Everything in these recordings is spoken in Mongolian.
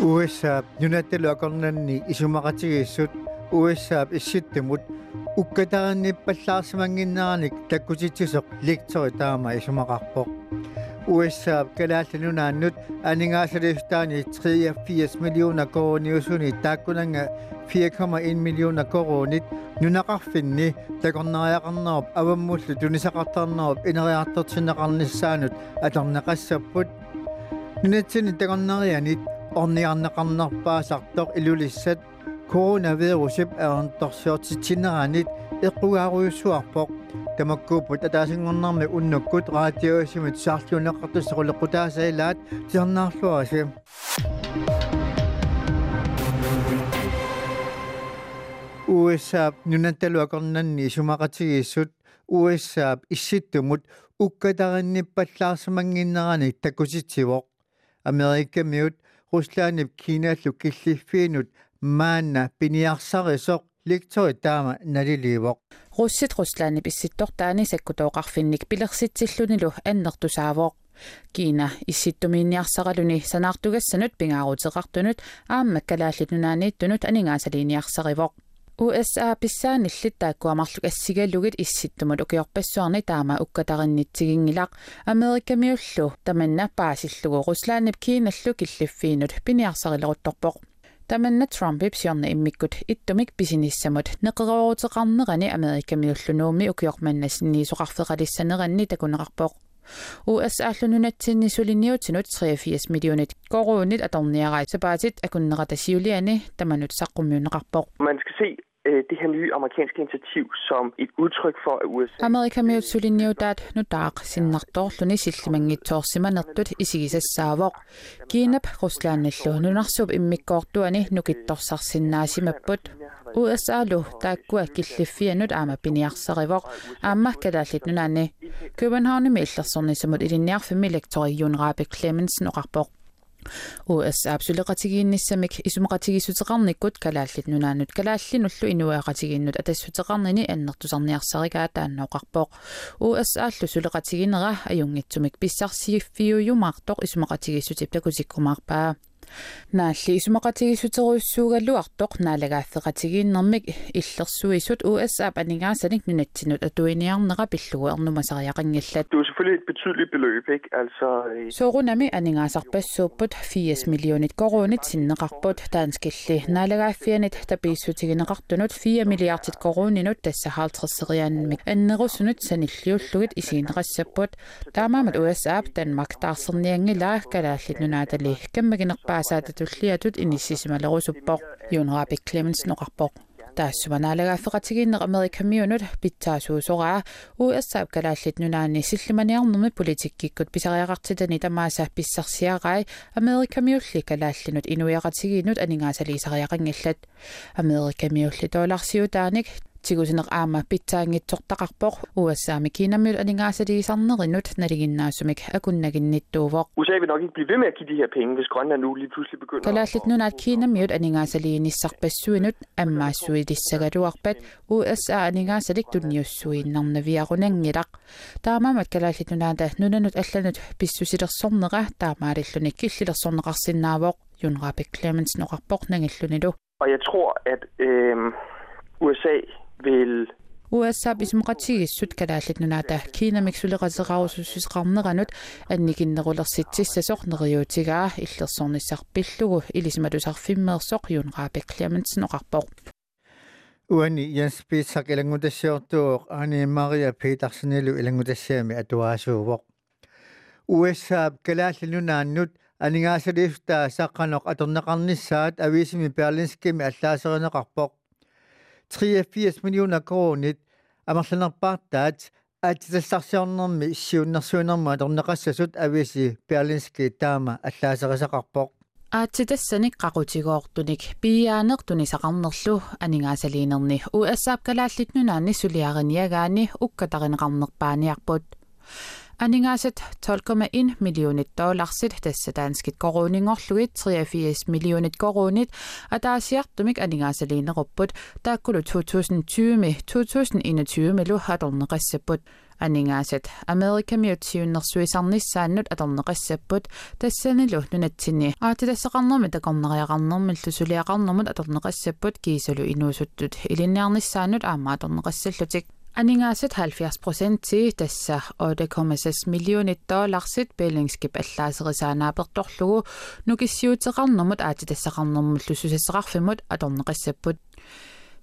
USA нунатталу акорнанни исумақатигиссут USA исситтумут уккатаарниппаллаарсимангиннааник таккутитсисоқ лектори таама исумақарпоқ USA калаалланунааннут анингаасалифтаани 83 миллиона корониусуни тааккунанга 4,1 миллиона коронит нунақарфинни такорнариақарнеруп аваммуллу тунисақартарнеруп инериартертинеқарниссаанут аторнеқассаппут нунатсини такорнарианит орниарнеқарнерпаасартоқ илулиссат коронавирусип аернторсиортитсинеранит эққугааруйуссуарпоқ тамаккууппут атаасингорнарми уннуккут радиоисимит саарлуунеққартуссақулеққутаасаилаат тиарнаарлуаси USA нунанталуакорнанни сумақатигииссут USA исситтумут уккатаринниппаллаарсимангиннерани таккуситсивоқ. Америка миут Руслааннип Кинааллу киллиффиинут маанна пиниарсарисоқ ликтори таама налиливоқ руссит руслааннип исситтор таани саккутооқарфинник пилерситсиллунилу аннертусаавоқ Кина исситтумиинниарсаралуни санаартугассанут пингаарутеқартунут аама калааллитнунааннииттунут анингаасалиниарсаривоқ USA писсааниллит тааккуамарлук ассигаллугит исситтумут укиорпассуарни таама уккатариннитсигингилақ америкамиуллу таманна паасиллугу руслааннип кииналлу киллиффиинут пиниарсарилерутторпоқ таманна трампип сиорна иммиккут иттумик писиниссамут неқеруутеқарнерани америкамиуллунууми укиорманнасинниисоқарфеқалиссанеранни такунеқарпоқ USA-лунунатсиннисулинниутинут 83 миллионит коруунит аторниарай сапаатит акуннератасиулиани таманут саққуммиунеқарпоқ Man skal se øh, det her nye amerikanske initiativ som et udtryk for, at USA... Amerika med sylinjødat nu dag sin nagtorlunni sillimangittorsimanertut isigisassaavoq Kiinap Ruslanillu nunarsup immikkoortuani nukittorsarsinaasimapput USA lu taakkua killiffianut aamapiniarsarivoq aamma kalaallit nunaanni København imillersornisamut ilinniarfimmi lektoriuunraapik Clemensen oqarpoq USA абсулеқатигиинниссамик исумеқатигиссутеқарниккут калааллит нунаанут калааллинуллу инуяақатигииннут атассутеқарнини аннертусарниарсаригаа таанноқарпоқ USA аллу сулеқатигинера аюнгитсумик писсарсигиффиуйумаартоқ исумеқатигиссутип такутиккумаарпаа наалли исумақатигиссутеруйссуугаллу артоқ наалагааффеқатигииннэрмик иллерсуисут USA панигаасаник нунатсинут атуиниарнера пиллугуернумасариақангиллат Det er jo selvfølgelig et betydeligt beløb, ikke? Altså, øh, соорунами анингаасарпассууппут 80 миллионит коруунит синнеқарпут таанскилли. Наалагааффианит тапииссутигинеқартунут 4 миллиардит коруунинут тассахаалтрессериаанмик аннерусунут саниллиуллугит исигинеқассаппут таамаамат USA Danmark таарсерниангилаа калааллит нунаатали каммагинерпаасаататуллиатут иниссисималерусуппоқ юнраапик Clemens ноқарпоқ таассуманаалагааффеқатигииннеқ америкамиунут питсаасуусораа USA калааллит нунаани силлиманиарнерми политиккиккут писариақартитани тамааса писсарсиарай америкамиулли калааллинут инуяқатигиинут анингаасалисариақангиллат америкамиулли тооларсиутааник тигусинеқ аама питсаангитсортақарпоқ уассаами кинаммил анингаасалисарнеринут налигиннаасумик акуннагинниттуувоқ USA vil nok ikke blive ved med at give de her penge, hvis Grønland nu lige pludselig begynder... калааллит нунаат кинаммиут анингаасалииниссарпассуинут аммаассуилиссагатуарпат USA анингаасалик тунниуссуиннарнавиарунангилақ таамаамат калааллит нунаата нунанут алланут писсусилерсорнера таамаалиллуник киллилерсорнеқарсинаавоқ юнраапик Clemens ноқарпоқ нагиллунилу Og jeg tror, at øh, USA vil USA бисмуқатсигиссут калааллит нунаата кинамик сулеқасеқарусуссисеқарнеранут анникиннерулерситсиссасоқ нериутигаа иллерсорниссарпиллугу илисиматусарфиммеерсоқ юнраапик Clemens ноқарпоқ уани Jens Pitsak илангутассиортуоқ аани Мария Петерсенилу илангутассиами атуаасуувоқ USA калааллинунааннут анингаасалифтаа саққаноқ аторнеқарниссаат ависими Берлинскими аллаасеринеқарпоқ 83 миллиона кроонит амерланерпаартаат аатиталларсиорнэрми иссиуннэрсуинерма аторнеқассасут ависи Берлински таама аллаасерисақарпоқ аатситассаник qaqutigoortunik piaanertuni saqarnerlu aningaasaliinerni uassaap kalaallitnunaanni suliariniagaani ukkatarineqarnerpaaniarput Aningaset 12,1 millioner dollarsit tässä danskit koruningorluit 83 millioner korunit ja taas jahtumik aningaseliin ropput takkulu 2020-2021 melu hadonnerisseput. Aningaset Amerika miutsiunnersuisarnissaannut atornerisseput tassani luhnunatsini aati tassaqarnermit akorneriaqarnermil tusuliaqarnermut atornerisseput kiisulu inuusuttut ilinniarnissaannut aamma atornerissallutik анингаасат 70% тасса 8,6 миллионит долларсит беллингскип аллаасерисаанааперторлугу нукиссиутеқарнэрмут аати тассақарнэрмут лусусассеқарфимут аторнеқассаппут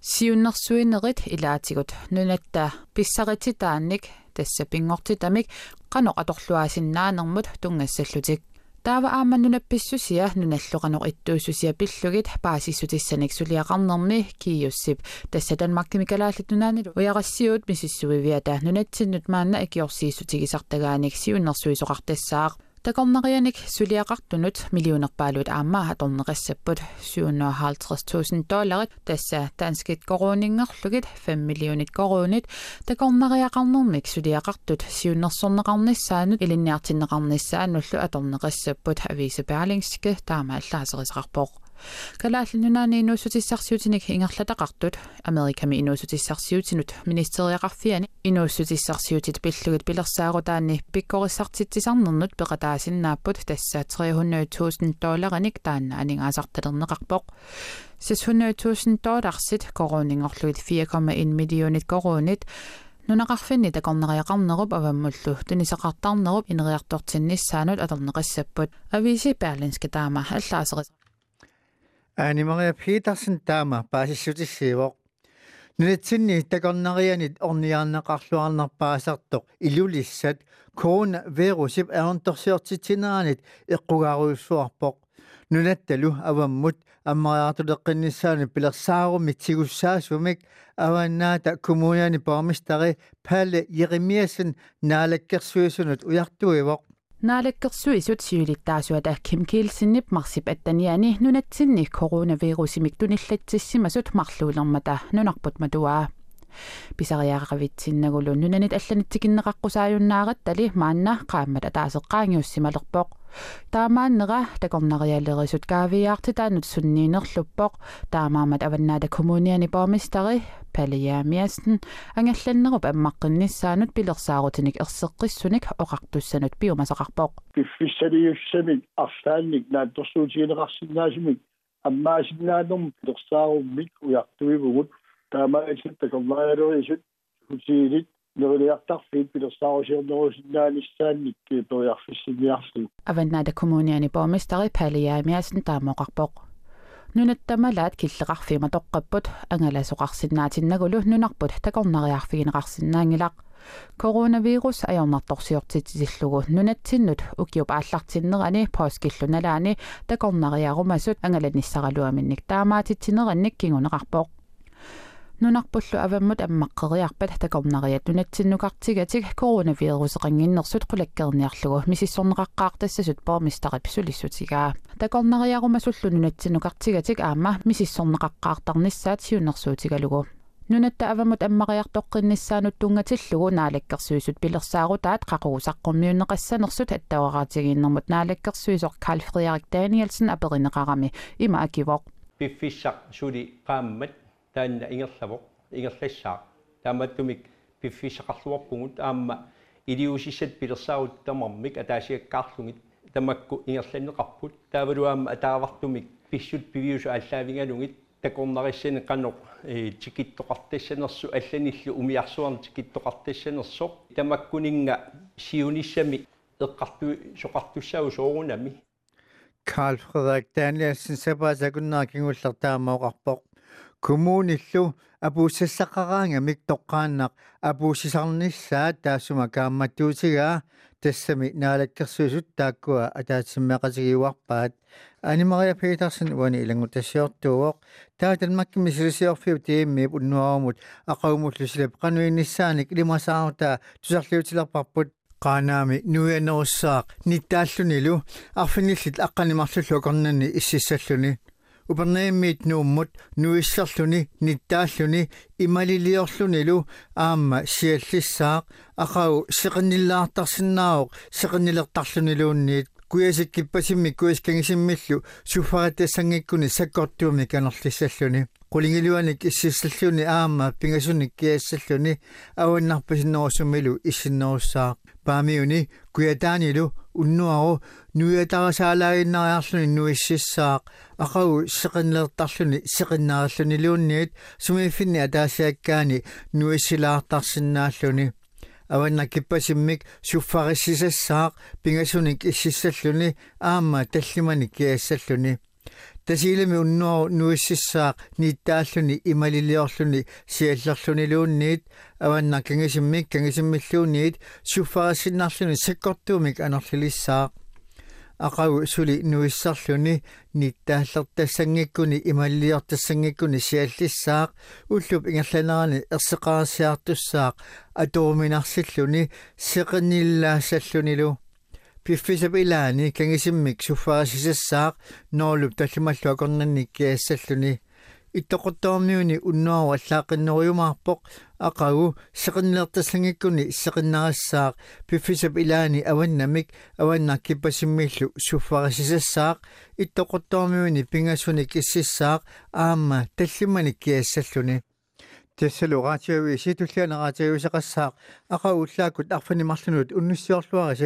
сиуннэрсуинерит илаатигут нунатта писсарититаанник тасса пингортитамик қано аторлуаасиннаанермут тунгассаллутик таава ааманнунапписсусиа нуналлоқанеқ иттуусусиа пиллугит паасиссутиссаник сулиақарнерми киюссип тасса данмаркимикалааллит нунаанилу уярассиут мисиссуивиата нунатсиннут маанна акиорсииссутигисартагааник сиуннэрсуисоқартассаақ Takomnarianik syliaqartunut miljonerpaalut aammaa hatornerassapput 750000 dollarit tässä danskit koruningerlugit 5 miljoonit korunit takomnariaqarnermik syliaqartut siunnersorneqarnissaanut ilinniartinneqarnissaanullu atornerassapput aviise Berlingske taamaallaseriqarpoq таамааллаасерисақарпоқ калааллинунаани инуусутиссарсиутиник ингерлатақартут америками инуусутиссарсиутинут министериақарфиани инуусутиссарсиутит пиллугит пилерсаарутаани пиккориссартитсисарнернут пеқатаасиннааппут тасса 300000 доллараник таанна. Анингаасарталернеқарпоқ 600000 долларсит коронингорлугит 4,1 миллионит коронит нунақарфинни такорнериақарнеруп аваммуллу тунисақартарнеруп инериартортинниссаанут атернеқассаппут ависи перлинска таама аллаасерис анимариа питерсен таама паасиссутиссиивоқ нунатсинни такорнарианит орниаарнеқарлуарнерпаасартоқ илулиссат корона вирусип аернторсиортитинеранит эққугааруйуссуарпоқ нунатталу аваммут аммариартулеққиннссаани пилерсаарумми тигуссаасумик аваннаата коммуниани пармистари пале еремиасен наалаккерсуисунут уяртуивоқ Naalakkersuisut siulittaasuata Kim Kiil sinnip marsip attaniani nunatsinni koronavirusimik tunillatssimasut marluulermata. Nunarput matuaa pisariaqavitsinngulu nunanit allanittikinneqaqqusaajunnaaqattali maanna qaammata taaseqqaangiussimalerpoq таамааннера такорнариалерисут каавиаартитаанут сунниинерлуппоқ таамаамат аваннаата коммуниани паамистари палиаамиассен ангалланнеруп аммаққиннissaанут пилерсаарутиник ерсеққиссуник оқартуссанут пиумасақарпоқ киффиссалиуссамик арлаанник наатторсуутигинеқарсинаасимик аммаасиннаанерм пилерсааруммик уяртуивгут таамаасит такорнариалерисут хутиилит нерилиартарфиит пилерсаарусиорнерусиннаанissaанник периарфиссимиарлу аваннаата коммуниани паамистари палиаамиассен таамоқарпоқ нунаттамалаат киллеқарфима тоққаппут ангаласоқарсинаатиннагулу нунарпут такорнариарфигинеқарсинаангилақ коронавирус аёрнарторсиортитсиллугу нунатсиннут укиуп ааллартиннерани пооскиллуналаани такорнариарумасут ангаланиссаралуаминник таамаатитсинеранник кингунеқарпоқ нунарпуллу аваммут аммаққериарпат такорнариат нунатсиннукартигатик коронавирусеқангиннерсут қулаккерниарлугу мисиссорнеқаққаар тассасут поормистарап сулиссутигаа такорнариарумасуллу нунатсиннукартигатик аама мисиссорнеқаққаартарниссаат сиуннерсуутигалугу нунатта авамут аммариартоққиннissaанут тунгатиллугу наалаккерсуисут пилерсаарутаат қақугусаққуммиуннеқассанерсут аттауараатигииннэрмут наалаккерсуисоқ Карл Фредерик Даниэлсен аперинеқарами има акивоқ пиффиссақ сули qaammat таанна ингерлавоқ ингерлассаа тааматтумик пиффисақарлуарпугут аама илиусиссат пилерсаарут тамармик атаасиаккаарлугит тамакку ингерланнеқарпут таавалуаама атаавартумик писсут пивиусу аллаавингалугит такорнариссани канеқ э тикиттоқартассанерсу алланиллу умиарсуарни тикиттоқартассанерсо тамаккунинга сиуниссами эққарту соқартуссау соорунами Карл Фредерик Даниэлсен сапаасакуннаа кингуллертаамаоқарпоқ коммуниллу апууссассақараангамик тоққааннақ апууссисарнissaат таассума каамматтуутигаа тассами наалаккерсуисут тааккуа атаатсиммеқатигиуарпаат анимария петерсен уани илангутассиортууоқ тааталмаккими силисиорфиу тииммип уннуарумут ақаумуллусилап қануиннissaаник илимасаарутаа тусарлиутилерпарпут qanaami nuianerussaaq nittaallunilу arfinillit aqqanimarlullu kornanni iссиссаллуни упернеэммиит нууммут нуиссерлүни ниттааллүни ималилиорлунилу аама сиаллиссаақ ақау сеқинниллаартарсиннаавоқ сеқиннилертарлунилуунниит куясиккиппасимми куяскангисиммиллу суффаратассангиккуни саккортуumi канерлиссаллуни qulingiliuanik issisalluuni aama pingasunik kiassalluni auannarpisinnerussumilu issinnerussaaq paamiuni kuyataanilu unnuaru nuyatarasaalaainnariarluni nuississaaq aqagu seqinneertarluni seqinnaarluniluunniit sumiiffinni ataasiakkaani nuissilaartarsinnaalluni аваннаккиппасиммик суффариссисассаақ пигасуник иссиссаллуни аама tallimani kiassalluni тасилами уннуару нуиссисsaaq нииттааллуни ималилиорлуни сиаллерлуниluunniit аванна кангисиммик кангисиммиллуунниит суффарассиннарлуни саккортуумик анерлилиссаақ ақагу сули нуиссарлуни ниттааллертассангиккуни ималлиортассангиккуни сиаллиссаақ уллуп ингерланерани ерсеқарассиартуссаақ атууминарсиллуни сеқинниллаассаллунилу пиффисапилаани кангисиммик суффаасисассаақ ноолуп таллималлу акорнанник киассаллуни. Иттоқортоорниуни уннуару аллааққиннеруйумаарпоқ ақагу сеқиннеэртаслангиккуни сеқиннарассаақ пиффисапилаани аваннамик аваннақ киппасиммиллу суффарасисассаақ иттоқортоорниуни пингасуник иссиссаақ аама таллиманик киассаллуни. Тассалу раатиави ситуллиана раатиависеқассаақ ақа уллааккут арфанимарлунут уннуссиорлуараси